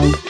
Bye.